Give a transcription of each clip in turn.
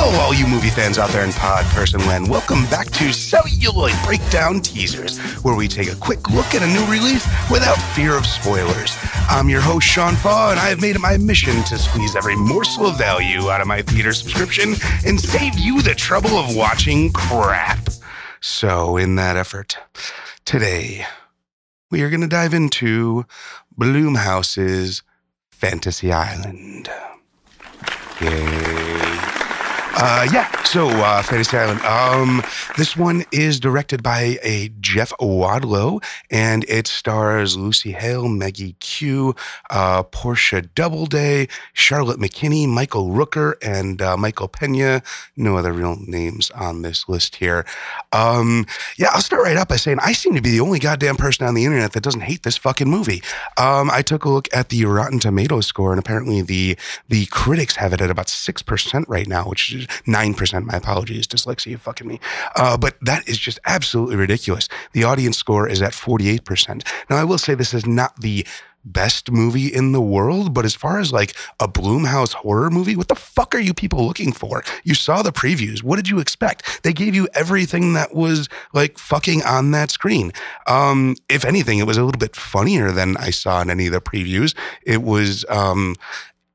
Hello, all you movie fans out there in pod person land. Welcome back to Celluloid Breakdown Teasers, where we take a quick look at a new release without fear of spoilers. I'm your host, Sean Faw, and I have made it my mission to squeeze every morsel of value out of my theater subscription and save you the trouble of watching crap. So, in that effort, today we are going to dive into Blumhouse's Fantasy Island. Yay. Uh, yeah, so uh, Fantasy Island. Um, this one is directed by a Jeff Wadlow, and it stars Lucy Hale, Maggie Q, uh, Portia Doubleday, Charlotte McKinney, Michael Rooker, and uh, Michael Pena. No other real names on this list here. Um, yeah, I'll start right up by saying I seem to be the only goddamn person on the internet that doesn't hate this fucking movie. Um, I took a look at the Rotten Tomatoes score, and apparently the the critics have it at about six percent right now, which is nine percent. My apologies, dyslexia fucking me. Uh, but that is just absolutely ridiculous. The audience score is at forty eight percent. Now, I will say this is not the best movie in the world, but as far as like a Blumhouse horror movie, what the fuck are you people looking for? You saw the previews. What did you expect? They gave you everything that was like fucking on that screen. Um, if anything, it was a little bit funnier than I saw in any of the previews. It was um,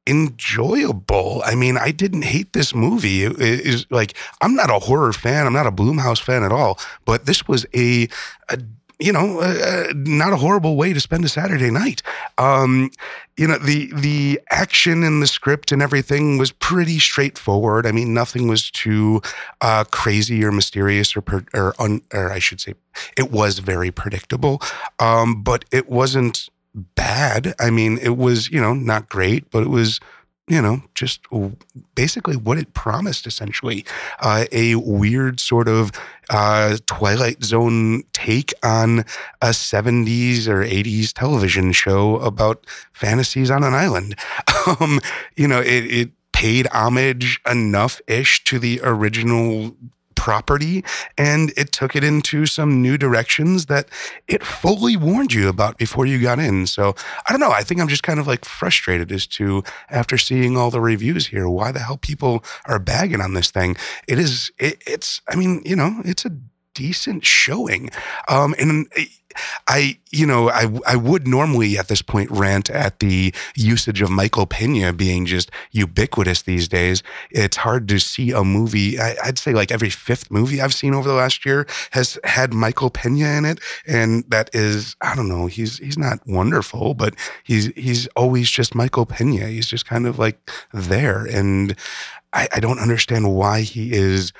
enjoyable. I mean, I didn't hate this movie. It is like I'm not a horror fan. I'm not a Blumhouse fan at all. But this was a, a you know, uh, not a horrible way to spend a Saturday night. Um, you know, the the action in the script and everything was pretty straightforward. I mean, nothing was too uh, crazy or mysterious or per, or, un, or I should say, it was very predictable. Um, but it wasn't bad. I mean, it was you know not great, but it was you know, just basically what it promised essentially uh, a weird sort of uh, Twilight Zone take on a 70s or 80s television show about fantasies on an island. Um, you know, it, it paid homage enough ish to the original property and it took it into some new directions that it fully warned you about before you got in. So I don't know. I think I'm just kind of like frustrated as to after seeing all the reviews here, why the hell people are bagging on this thing. It is, it, it's, I mean, you know, it's a decent showing. Um, and I, you know, I I would normally at this point rant at the usage of Michael Pena being just ubiquitous these days. It's hard to see a movie. I, would say like every fifth movie I've seen over the last year has had Michael Pena in it, and that is I don't know. He's he's not wonderful, but he's he's always just Michael Pena. He's just kind of like there, and I, I don't understand why he is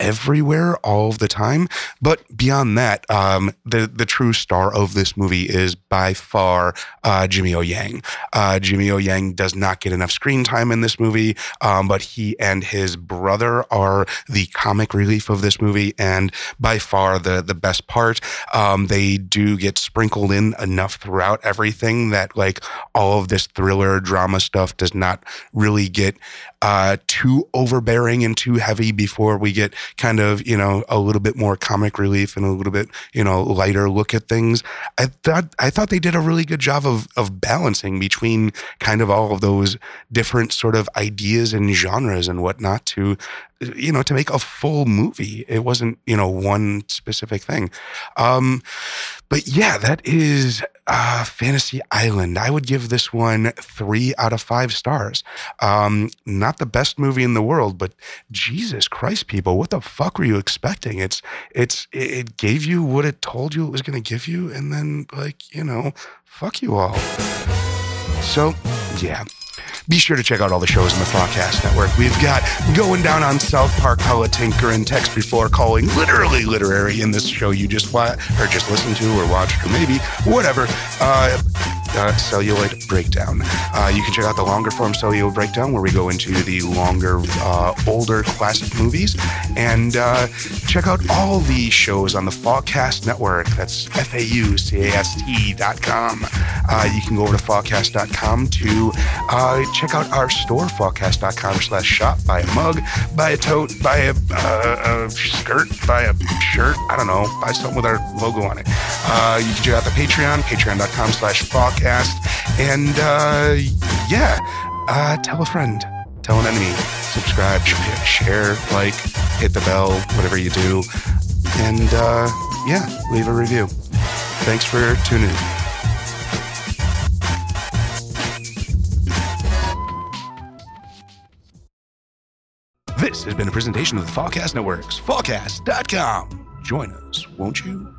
everywhere all of the time. But beyond that, um, the the true star of this movie is by far uh, Jimmy O Yang. Uh, Jimmy O Yang does not get enough screen time in this movie, um, but he and his brother are the comic relief of this movie, and by far the the best part. Um, they do get sprinkled in enough throughout everything that like all of this thriller drama stuff does not really get uh, too overbearing and too heavy before we get kind of, you know, a little bit more comic relief and a little bit, you know, lighter look at things. I thought I thought they did a really good job of of balancing between kind of all of those different sort of ideas and genres and whatnot to you know, to make a full movie. It wasn't, you know, one specific thing. Um, but yeah, that is uh, Fantasy Island. I would give this one three out of five stars. Um, not the best movie in the world, but Jesus Christ, people, what the fuck were you expecting? It's, it's, it gave you what it told you it was going to give you. And then, like, you know, fuck you all. So, yeah. Be sure to check out all the shows in the Fawcast Network. We've got Going Down on South Park, Paula Tinker, and Text Before Calling, literally literary in this show you just watch, or just listened to or watched, or maybe whatever. Uh, uh, celluloid breakdown. Uh, you can check out the longer form celluloid breakdown where we go into the longer, uh, older classic movies, and uh, check out all the shows on the Fawcast Network. That's F A U C A S T dot com. Uh, you can go over to Fawcast.com to uh, check out our store, Fawcast.com slash shop. Buy a mug, buy a tote, buy a, a, skirt, buy a shirt. I don't know, buy something with our logo on it. You can check out the Patreon, patreon.com slash fawcast. And uh, yeah, uh, tell a friend tell an enemy, subscribe, share, like, hit the bell, whatever you do. And uh, yeah, leave a review. Thanks for tuning in. This has been a presentation of the Fawcast Networks, fawcast.com. Join us, won't you?